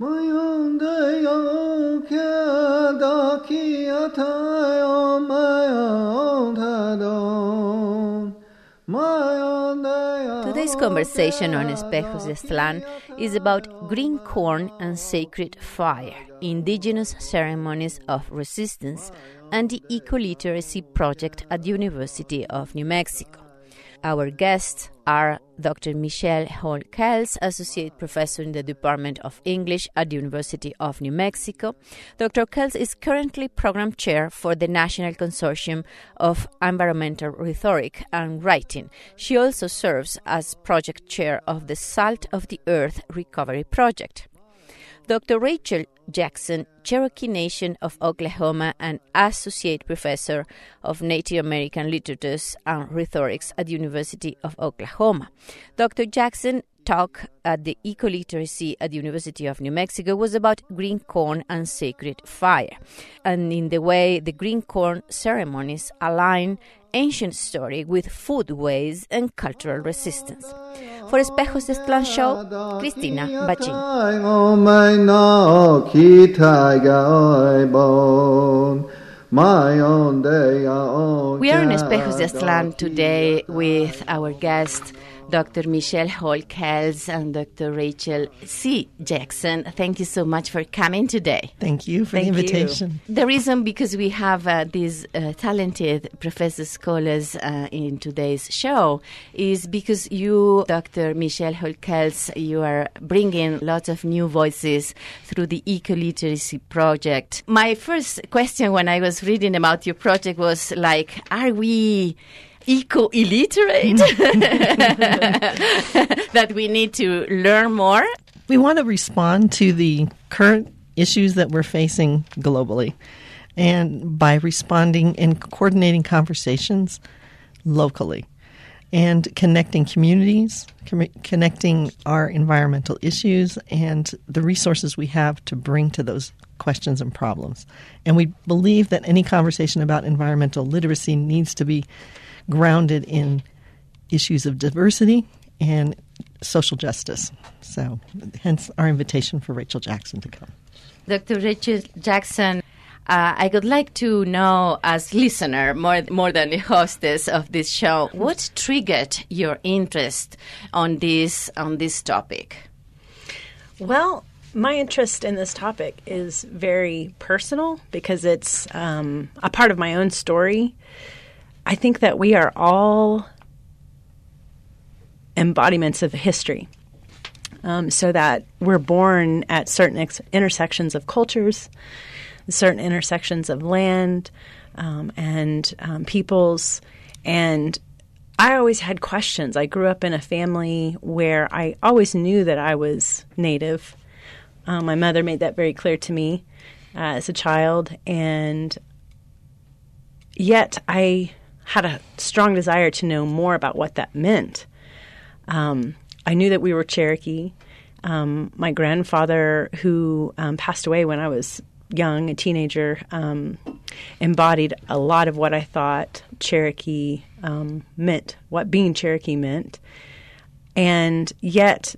Today's conversation on Espejos de Aztlán is about green corn and sacred fire, indigenous ceremonies of resistance, and the eco-literacy project at the University of New Mexico. Our guests are Dr. Michelle Hall Kells, Associate Professor in the Department of English at the University of New Mexico. Dr. Kells is currently Program Chair for the National Consortium of Environmental Rhetoric and Writing. She also serves as Project Chair of the Salt of the Earth Recovery Project. Dr. Rachel Jackson, Cherokee Nation of Oklahoma and Associate Professor of Native American Literatures and Rhetorics at the University of Oklahoma. Dr. Jackson talk at the Eco Literacy at the University of New Mexico was about green corn and sacred fire, and in the way the green corn ceremonies align ancient story with foodways and cultural resistance. For Espejos de Aztlán Show, Cristina Bachín. We are in Espejos de Aztlán today with our guest, Dr. Michelle Hall Kells and Dr. Rachel C. Jackson. Thank you so much for coming today. Thank you for Thank the invitation. You. The reason because we have uh, these uh, talented professor scholars uh, in today's show is because you, Dr. Michelle Hall Kells, you are bringing lots of new voices through the eco literacy project. My first question when I was reading about your project was like, are we eco illiterate that we need to learn more? We want to respond to the current issues that we're facing globally. And by responding and coordinating conversations locally and connecting communities, com- connecting our environmental issues and the resources we have to bring to those questions and problems. And we believe that any conversation about environmental literacy needs to be grounded in issues of diversity and social justice. So, hence our invitation for Rachel Jackson to come. Dr. Rachel Jackson, uh, I would like to know, as listener, more more than the hostess of this show, what triggered your interest on this on this topic? Well, my interest in this topic is very personal because it's um, a part of my own story. I think that we are all embodiments of history. Um, so that we're born at certain ex- intersections of cultures, certain intersections of land um, and um, peoples. And I always had questions. I grew up in a family where I always knew that I was Native. Um, my mother made that very clear to me uh, as a child. And yet I had a strong desire to know more about what that meant. Um, I knew that we were Cherokee. Um, my grandfather, who um, passed away when I was young, a teenager, um, embodied a lot of what I thought Cherokee um, meant, what being Cherokee meant. And yet,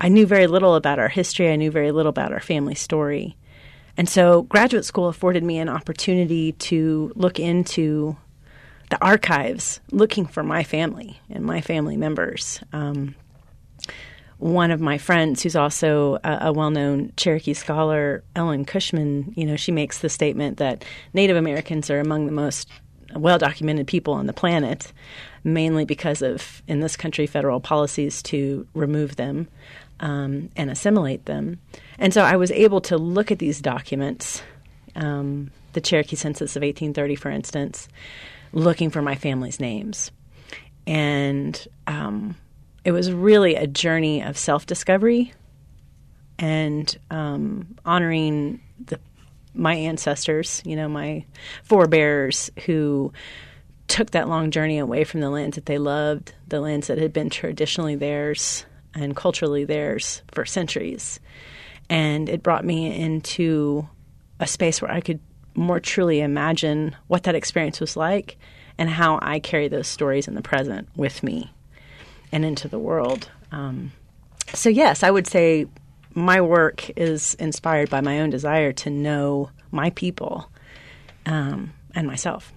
I knew very little about our history. I knew very little about our family story. And so, graduate school afforded me an opportunity to look into the archives looking for my family and my family members. Um, one of my friends, who's also a, a, well-known Cherokee scholar, Ellen Cushman, you know, she makes the statement that Native Americans are among the most well-documented people on the planet, mainly because of in this country federal policies to remove them um, and assimilate them. And so I was able to look at these documents, um, the Cherokee Census of 1830, for instance looking for my family's names. And um, it was really a journey of self discovery and um, honoring the, my ancestors, you know, my forebears who took that long journey away from the lands that they loved, the lands that had been traditionally theirs and culturally theirs for centuries. And it brought me into a space where I could more truly imagine what that experience was like and how I carry those stories in the present with me and into the world. Um, so, yes, I would say my work is inspired by my own desire to know my people um, and myself.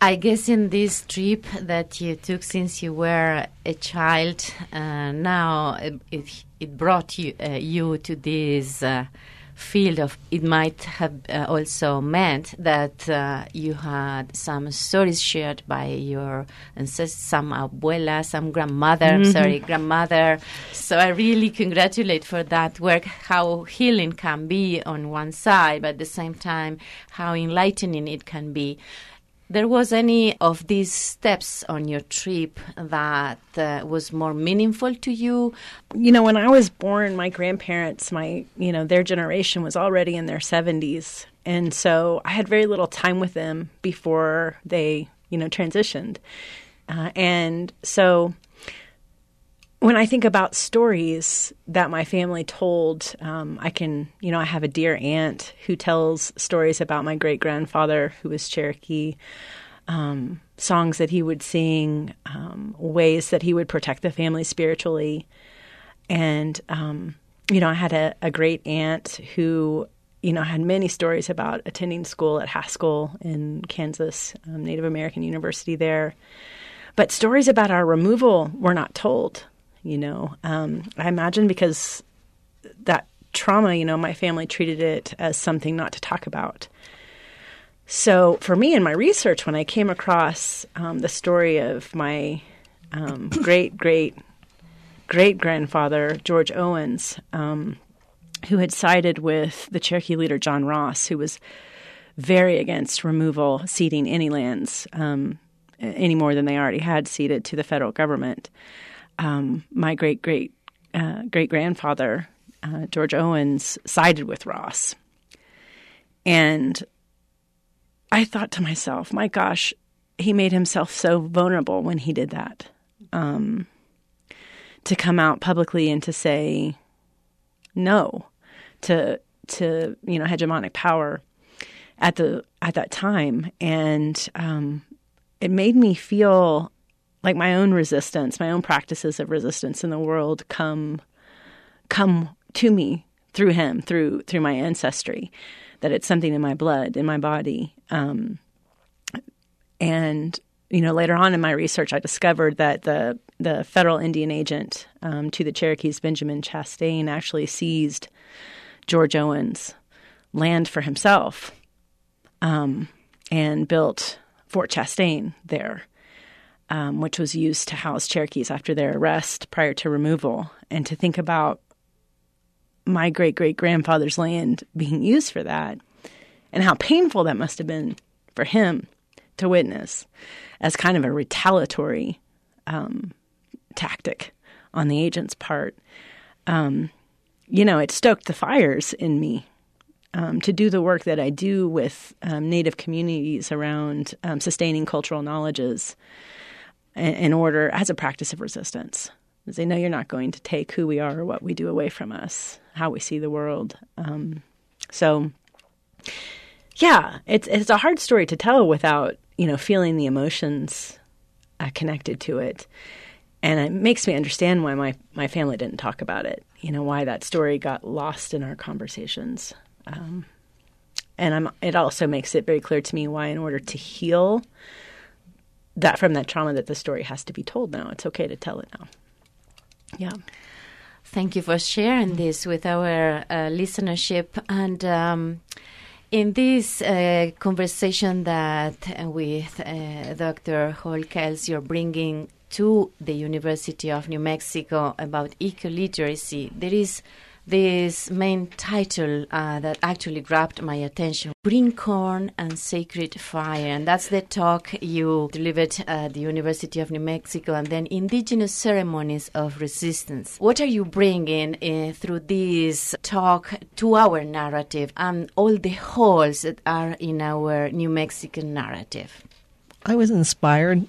I guess in this trip that you took since you were a child, uh, now it, it brought you uh, you to this uh, field of. It might have uh, also meant that uh, you had some stories shared by your ancestors, some abuela, some grandmother. Mm-hmm. Sorry, grandmother. So I really congratulate for that work. How healing can be on one side, but at the same time, how enlightening it can be there was any of these steps on your trip that uh, was more meaningful to you? You know when i was born my grandparents my you know their generation was already in their 70s and so i had very little time with them before they you know transitioned. Uh, and so when I think about stories that my family told, um, I can, you know, I have a dear aunt who tells stories about my great grandfather who was Cherokee, um, songs that he would sing, um, ways that he would protect the family spiritually. And, um, you know, I had a, a great aunt who, you know, had many stories about attending school at Haskell in Kansas, um, Native American University there. But stories about our removal were not told you know. Um, I imagine because that trauma, you know, my family treated it as something not to talk about. So for me in my research, when I came across um, the story of my um, great great great grandfather George Owens, um, who had sided with the Cherokee leader John Ross, who was very against removal, ceding any lands um, any more than they already had ceded to the federal government um, my great great uh, great grandfather uh, George Owens sided with Ross, and I thought to myself, my gosh, he made himself so vulnerable when he did that. Um, to come out publicly and to say no to to you know hegemonic power at the at that time, and um, it made me feel like my own resistance, my own practices of resistance in the world come come to me through him, through through my ancestry, that it's something in my blood, in my body. Um, and you know, later on in my research, I discovered that the the federal Indian agent um, to the Cherokees, Benjamin Chastain, actually seized George Owens' land for himself um, and built Fort Chastain there um, which was used to house Cherokees after their arrest prior to removal, and to think about my great great grandfather's land being used for that, and how painful that must have been for him to witness as kind of a retaliatory um, tactic on the agent's part. Um, you know, it stoked the fires in me um, to do the work that I do with um, Native communities around um, sustaining cultural knowledges in order as a practice of resistance. They know you're not going to take who we are or what we do away from us, how we see the world. Um, so, yeah, it's it's a hard story to tell without you know feeling the emotions uh, connected to it, and it makes me understand why my my family didn't talk about it. You know why that story got lost in our conversations. Um, and I'm, it also makes it very clear to me why, in order to heal that from that trauma that the story has to be told now. It's okay to tell it now. Yeah. Thank you for sharing this with our uh, listenership. And um, in this uh, conversation that uh, with uh, Dr. Hall Kells, you're bringing to the University of New Mexico about eco literacy, there is this main title uh, that actually grabbed my attention Green Corn and Sacred Fire. And that's the talk you delivered at the University of New Mexico and then Indigenous Ceremonies of Resistance. What are you bringing uh, through this talk to our narrative and all the holes that are in our New Mexican narrative? I was inspired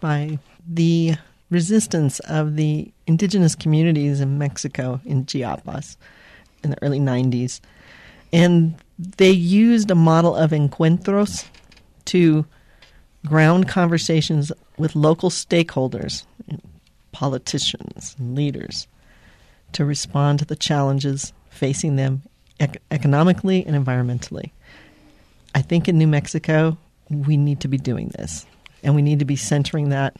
by the resistance of the indigenous communities in Mexico, in Chiapas, in the early 90s. And they used a model of encuentros to ground conversations with local stakeholders, politicians, and leaders, to respond to the challenges facing them ec- economically and environmentally. I think in New Mexico, we need to be doing this, and we need to be centering that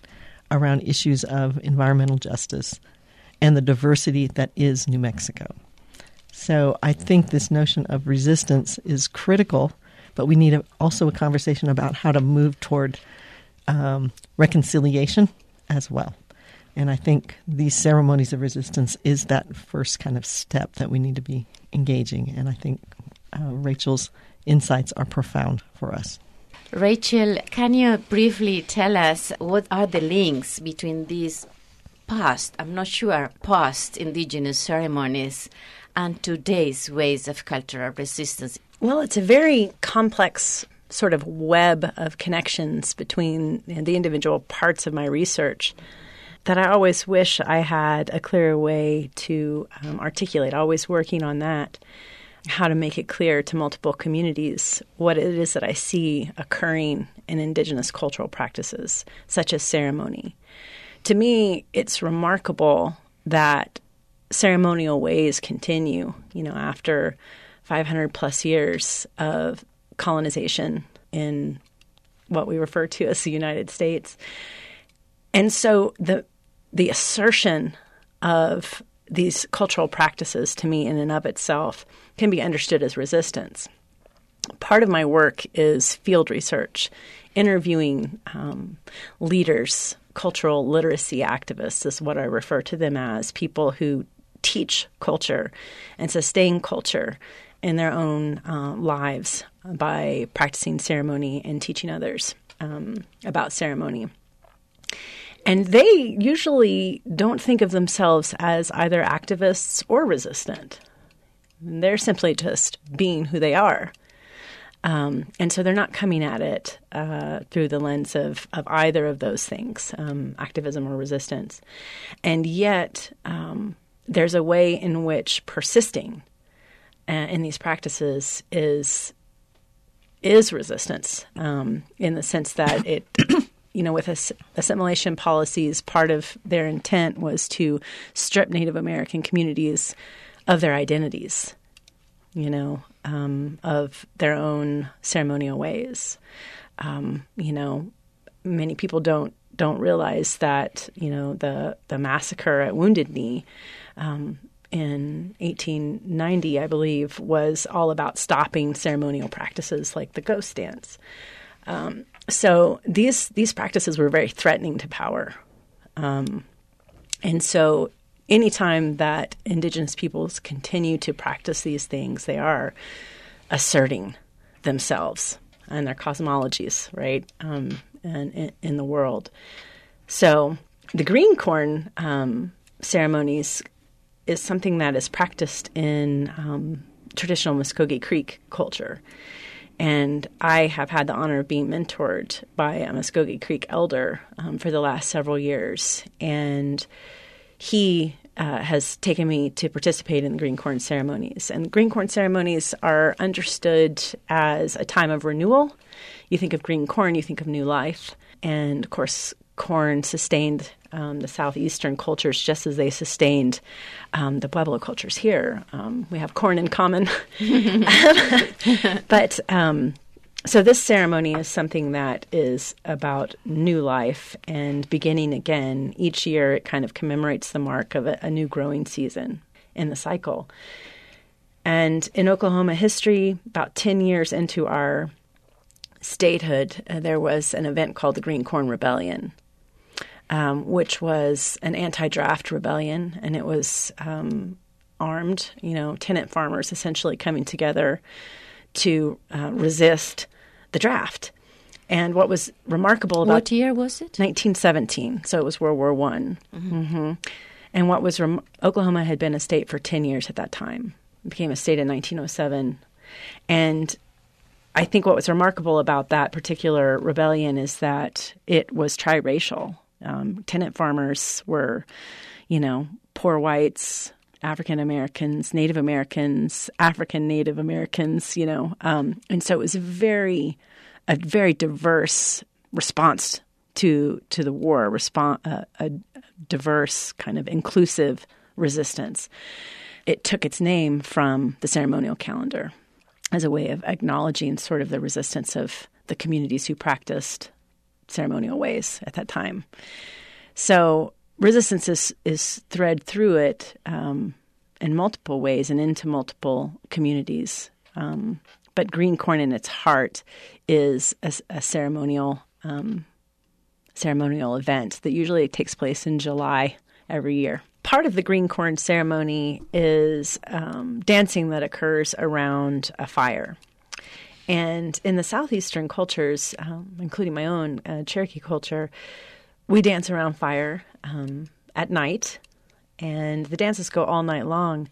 around issues of environmental justice and the diversity that is New Mexico. So I think this notion of resistance is critical, but we need a, also a conversation about how to move toward um, reconciliation as well. And I think these ceremonies of resistance is that first kind of step that we need to be engaging. And I think uh, Rachel's insights are profound for us. Rachel, can you briefly tell us what are the links between these past, I'm not sure, past indigenous ceremonies and today's ways of cultural resistance? Well, it's a very complex sort of web of connections between the individual parts of my research that I always wish I had a clearer way to um, articulate, always working on that, how to make it clear to multiple communities what it is that I see occurring in indigenous cultural practices, such as ceremony. To me, it's remarkable that ceremonial ways continue, you know, after 500 plus years of colonization in what we refer to as the United States. And so the the assertion of these cultural practices to me in and of itself can be understood as resistance. Part of my work is field research, interviewing um, leaders, cultural literacy activists is what I refer to them as, people who teach culture and sustain culture in their own uh, lives by practicing ceremony and teaching others um, about ceremony. And they usually don't think of themselves as either activists or resistant. They're simply just being who they are. Um, and so they're not coming at it uh, through the lens of, of either of those things, um, activism or resistance. And yet, um, there's a way in which persisting uh, in these practices is is resistance um, in the sense that it you know, with ass- assimilation policies, part of their intent was to strip Native American communities of their identities, you know, um, of their own ceremonial ways. Um, you know, many people don't don't realize that you know the the massacre at Wounded Knee um, in 1890, I believe, was all about stopping ceremonial practices like the ghost dance. Um, so these these practices were very threatening to power, um, and so anytime that indigenous peoples continue to practice these things, they are asserting themselves and their cosmologies, right, um, and in, in, the world. So the green corn um, ceremonies is something that is practiced in um, traditional Muskogee Creek culture. And I have had the honor of being mentored by a Muskogee Creek elder um, for the last several years. And he uh, has taken me to participate in the green corn ceremonies. And green corn ceremonies are understood as a time of renewal. You think of green corn, you think of new life. And of course, corn sustained um, the southeastern cultures just as they sustained um, the Pueblo cultures here. Um, we have corn in common. but um, so this ceremony is something that is about new life and beginning again. Each year it kind of commemorates the mark of a, a new growing season in the cycle. And in Oklahoma history, about 10 years into our statehood, uh, there was an event called the Green Corn Rebellion um, which was an anti-draft rebellion, and it was um, armed, you know, tenant farmers essentially coming together to uh, resist the draft. And what was remarkable about what year was it? 1917. So it was World War One. Mm-hmm. Mm-hmm. And what was rem- Oklahoma had been a state for 10 years at that time. It became a state in 1907. And I think what was remarkable about that particular rebellion is that it was triracial. Um, tenant farmers were, you know, poor whites, African Americans, Native Americans, African Native Americans, you know, um, and so it was very, a very diverse response to to the war, response, uh, a diverse kind of inclusive resistance. It took its name from the ceremonial calendar as a way of acknowledging sort of the resistance of the communities who practiced ceremonial ways at that time. So resistance is, is thread through it um, in multiple ways and into multiple communities. Um, but green corn in its heart is a, a ceremonial um, ceremonial event that usually takes place in July every year. Part of the green corn ceremony is um, dancing that occurs around a fire. And in the southeastern cultures, um, including my own uh, Cherokee culture, we dance around fire um, at night, and the dances go all night long.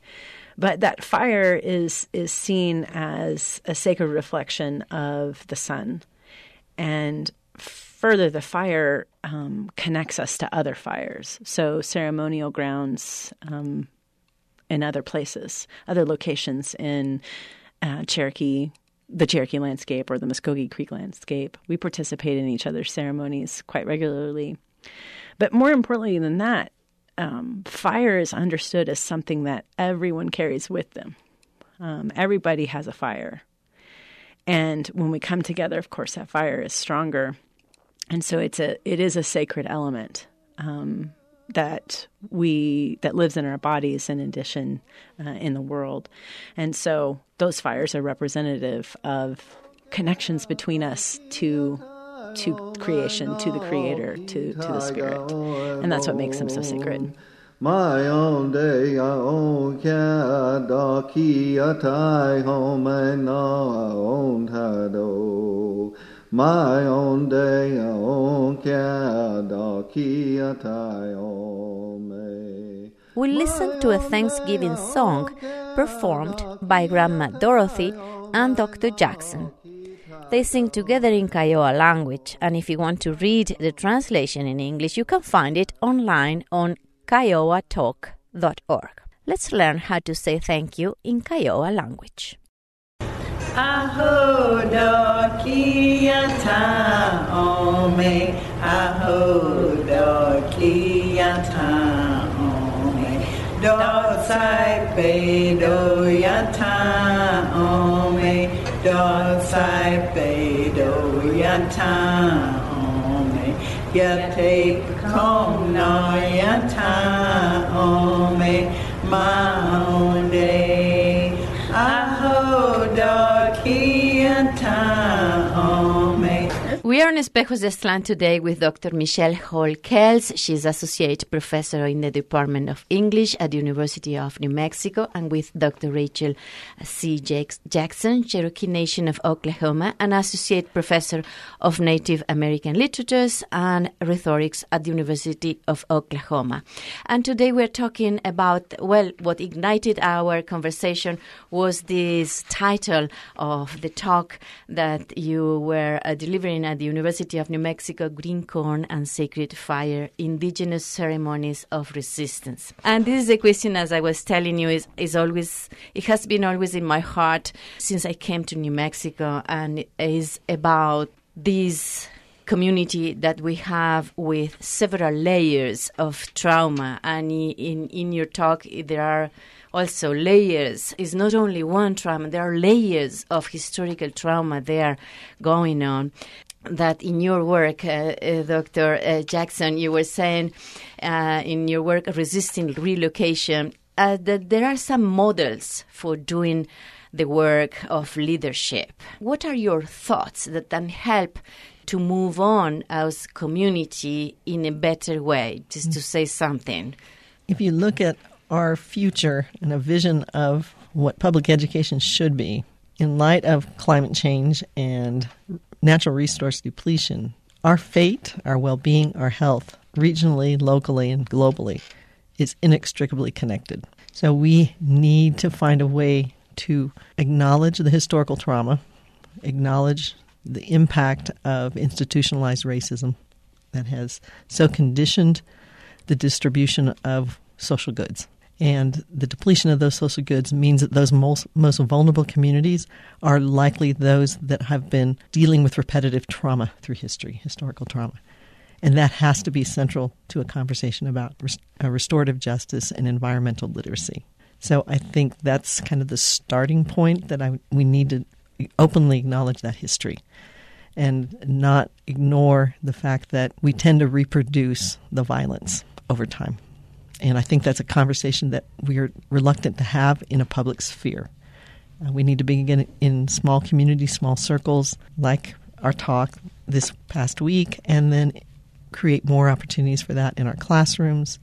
But that fire is is seen as a sacred reflection of the sun, and further, the fire um, connects us to other fires. So ceremonial grounds um, in other places, other locations in uh, Cherokee, the Cherokee landscape or the Muskogee Creek landscape. We participate in each other's ceremonies quite regularly. But more importantly than that, um, fire is understood as something that everyone carries with them. Um, everybody has a fire. And when we come together, of course, that fire is stronger. And so it's a it is a sacred element um, that we that lives in our bodies in addition uh, in the world. And so those fires are representative of connections between us to to creation, to the Creator, to, to the Spirit. And that's what makes them so sacred. My own day, and own. Own We listened to a Thanksgiving song performed by Grandma Dorothy and Dr. Jackson. They sing together in Kiowa language, and if you want to read the translation in English, you can find it online on kiowatalk.org. Let's learn how to say thank you in Kiowa language. Aho do kiyata ome, aho do kiyata ome, do sai pe do yata ome, do sai pe do yata ome. Yate kom no yata ome maunde we are on Espejos de Aztlán today with Dr. Michelle Hall Kells. She's Associate Professor in the Department of English at the University of New Mexico, and with Dr. Rachel C. Jackson, Cherokee Nation of Oklahoma, and Associate Professor of Native American Literatures and Rhetorics at the University of Oklahoma. And today we're talking about, well, what ignited our conversation was this title of the talk that you were uh, delivering at the University of New Mexico Green Corn and Sacred Fire Indigenous Ceremonies of Resistance. And this is a question, as I was telling you, is, is always, it has been always in my heart since I came to New Mexico, and is about this community that we have with several layers of trauma. And in, in your talk, there are also layers. It's not only one trauma, there are layers of historical trauma there going on that in your work, uh, uh, Dr. Uh, Jackson, you were saying uh, in your work, Resisting Relocation, uh, that there are some models for doing the work of leadership. What are your thoughts that can help to move on as community in a better way, just to say something? If you look at our future and a vision of what public education should be, in light of climate change and natural resource depletion, our fate, our well being, our health, regionally, locally, and globally, is inextricably connected. So we need to find a way to acknowledge the historical trauma, acknowledge the impact of institutionalized racism that has so conditioned the distribution of social goods. And the depletion of those social goods means that those most, most vulnerable communities are likely those that have been dealing with repetitive trauma through history, historical trauma. And that has to be central to a conversation about res- restorative justice and environmental literacy. So I think that's kind of the starting point that I, we need to openly acknowledge that history and not ignore the fact that we tend to reproduce the violence over time. And I think that's a conversation that we are reluctant to have in a public sphere. Uh, we need to begin in small communities, small circles, like our talk this past week, and then create more opportunities for that in our classrooms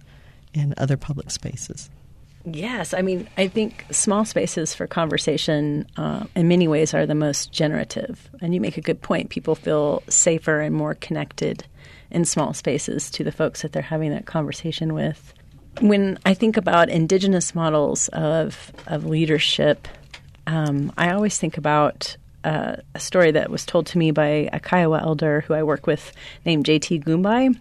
and other public spaces. Yes, I mean, I think small spaces for conversation uh, in many ways are the most generative. And you make a good point. People feel safer and more connected in small spaces to the folks that they're having that conversation with. When I think about indigenous models of, of leadership, um, I always think about uh, a story that was told to me by a Kiowa elder who I work with named J.T. Goombi.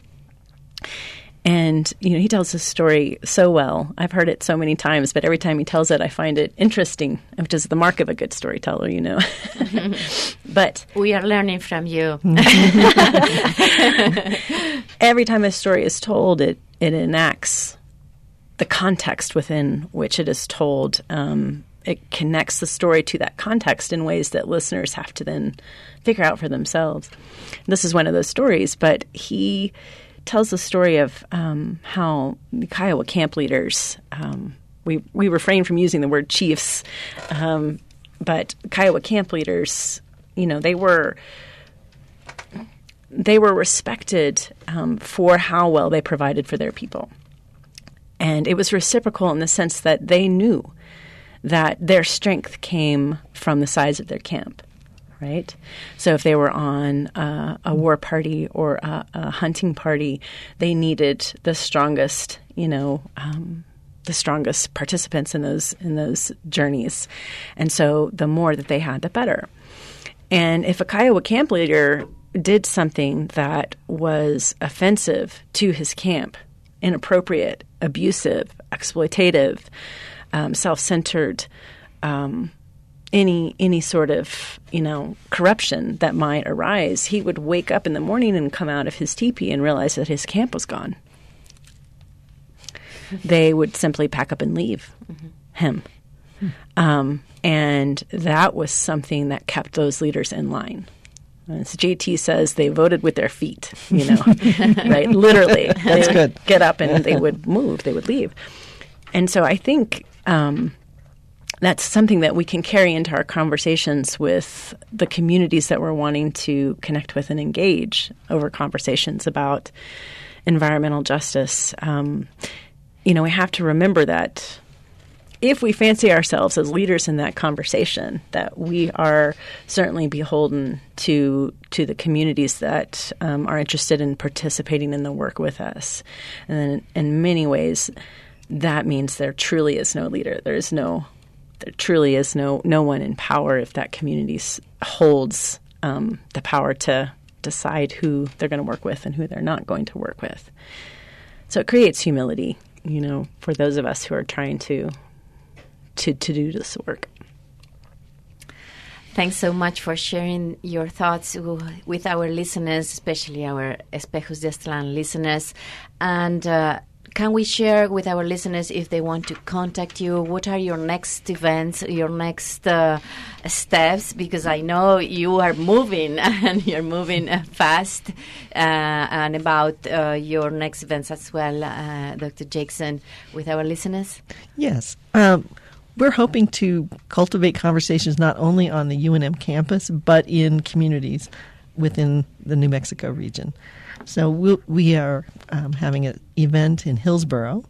And, you know, he tells this story so well. I've heard it so many times, but every time he tells it, I find it interesting, which is the mark of a good storyteller, you know. but we are learning from you. every time a story is told, it, it enacts the context within which it is told. Um, it connects the story to that context in ways that listeners have to then figure out for themselves. This is one of those stories, but he tells the story of um, how the Kiowa camp leaders. Um, we we refrain from using the word chiefs, um, but Kiowa camp leaders, you know, they were they were respected um, for how well they provided for their people, and it was reciprocal in the sense that they knew that their strength came from the size of their camp right? So if they were on uh, a war party or a, a, hunting party, they needed the strongest, you know. Um, the strongest participants in those in those journeys, and so the more that they had, the better. And if a Kiowa camp leader did something that was offensive to his camp, inappropriate, abusive, exploitative, um, self-centered, um, any any sort of you know corruption that might arise, he would wake up in the morning and come out of his teepee and realize that his camp was gone. they would simply pack up and leave mm-hmm. him, um, and that was something that kept those leaders in line. As JT says, they voted with their feet, you know, right? Literally. That's good. Get up and they would move, they would leave. And so I think um, that's something that we can carry into our conversations with the communities that we're wanting to connect with and engage over conversations about environmental justice. Um, you know, we have to remember that if we fancy ourselves as leaders in that conversation, that we are certainly beholden to to the communities that um, are interested in participating in the work with us, and in many ways, that means there truly is no leader. There is no there truly is no no one in power if that community holds um, the power to decide who they're going to work with and who they're not going to work with. So it creates humility, you know, for those of us who are trying to to to do this work. Thanks so much for sharing your thoughts with our listeners, especially our Espejos de Aztlán listeners. And uh, can we share with our listeners if they want to contact you? What are your next events, your next uh, steps? Because I know you are moving and you're moving uh, fast. Uh, and about uh, your next events as well, uh, Dr. Jackson, with our listeners? Yes. Um, we're hoping to cultivate conversations not only on the UNM campus, but in communities within the New Mexico region. So we'll, we are um, having an event in Hillsboro,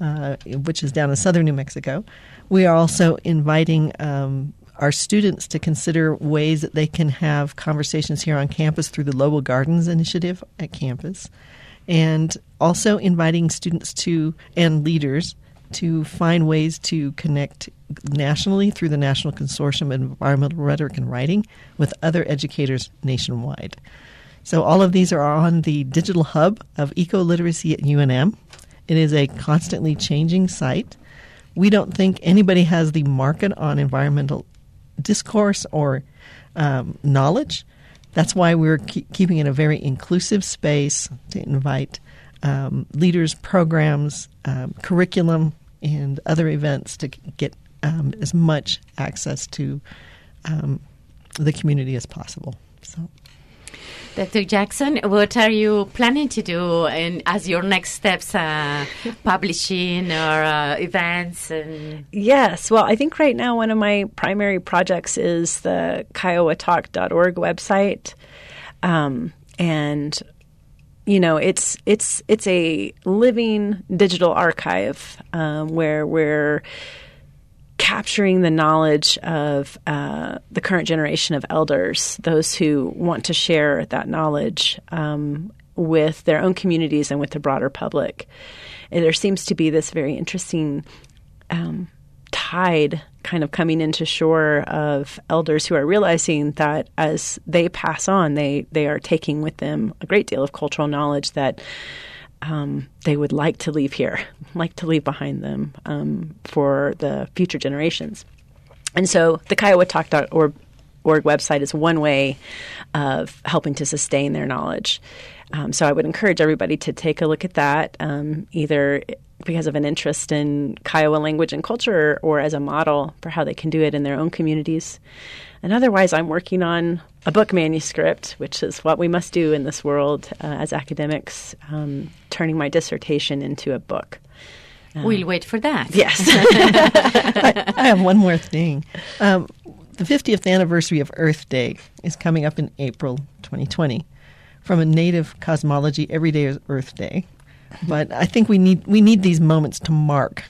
uh, which is down in southern New Mexico. We are also inviting um, our students to consider ways that they can have conversations here on campus through the Lobo Gardens initiative at campus, and also inviting students to and leaders to find ways to connect nationally through the National Consortium of Environmental Rhetoric and Writing with other educators nationwide. So all of these are on the digital hub of eco literacy at UNM. It is a constantly changing site. We don't think anybody has the market on environmental discourse or um, knowledge, that's why we're keep keeping it a very inclusive space to invite um, leaders, programs, um, curriculum, and other events to get um, as much access to um, the community as possible. So. Dr. Jackson, what are you planning to do in, as your next steps, uh, publishing or uh, events? And yes, well, I think right now one of my primary projects is the kiowatalk.org website, um, and you know it's it's it's a living digital archive um, where we're capturing the knowledge of uh, the current generation of elders, those who want to share that knowledge um, with their own communities and with the broader public. And there seems to be this very interesting um, tide kind of coming into shore of elders who are realizing that as they pass on, they, they are taking with them a great deal of cultural knowledge that um, they would like to leave here, like to leave behind them um, for the future generations. And so the kiowatalk.org org website is one way of helping to sustain their knowledge. Um, so I would encourage everybody to take a look at that, um, either because of an interest in Kiowa language and culture or as a model for how they can do it in their own communities. And otherwise, I'm working on a book manuscript, which is what we must do in this world uh, as academics, um, turning my dissertation into a book. Um, we'll wait for that. Yes. I, I, have one more thing. Um, the 50th anniversary of Earth Day is coming up in April 2020. From a native cosmology, every day is Earth Day. But I think we need we need these moments to mark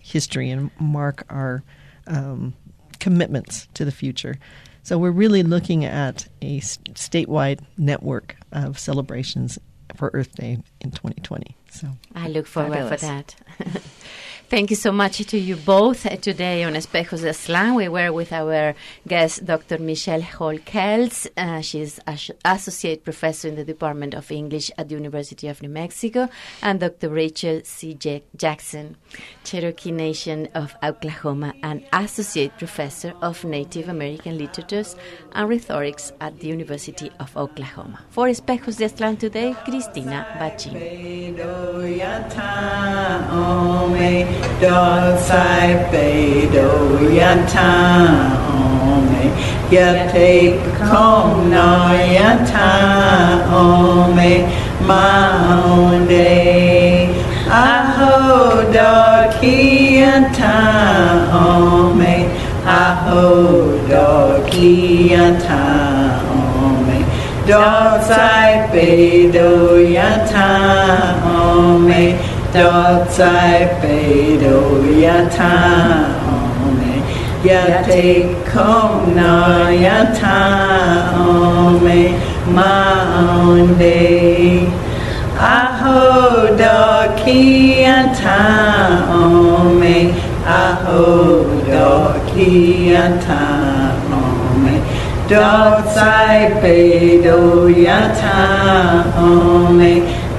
history and mark our um, commitments to the future. So we're really looking at a statewide network of celebrations for Earth Day in 2020. So I look forward Fabulous. for that. Thank you so much to you both uh, today on Espejos de Aztlán. We were with our guest, Dr. Michelle Hall Kells. Uh, she's as- Associate Professor in the Department of English at the University of New Mexico, and Dr. Rachel C. J- Jackson, Cherokee Nation of Oklahoma, and Associate Professor of Native American Literatures and Rhetorics at the University of Oklahoma. For Espejos de Aztlán today, Cristina Bachin side bedo yata ome yate kom no yata ome maunde aho dog yata ome aho dog yata ome side bedo yata ome dot sai pe do yata ome yate kom na yata ome maunde aho do ki yata ome aho do ki yata ome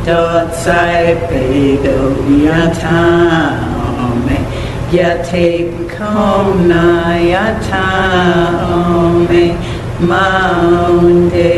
na yata ome maunde aho dot yata ome aho dot yata ome dot sai pe do yata ome dot sai pe do yata ome yate kom na yata ome maunde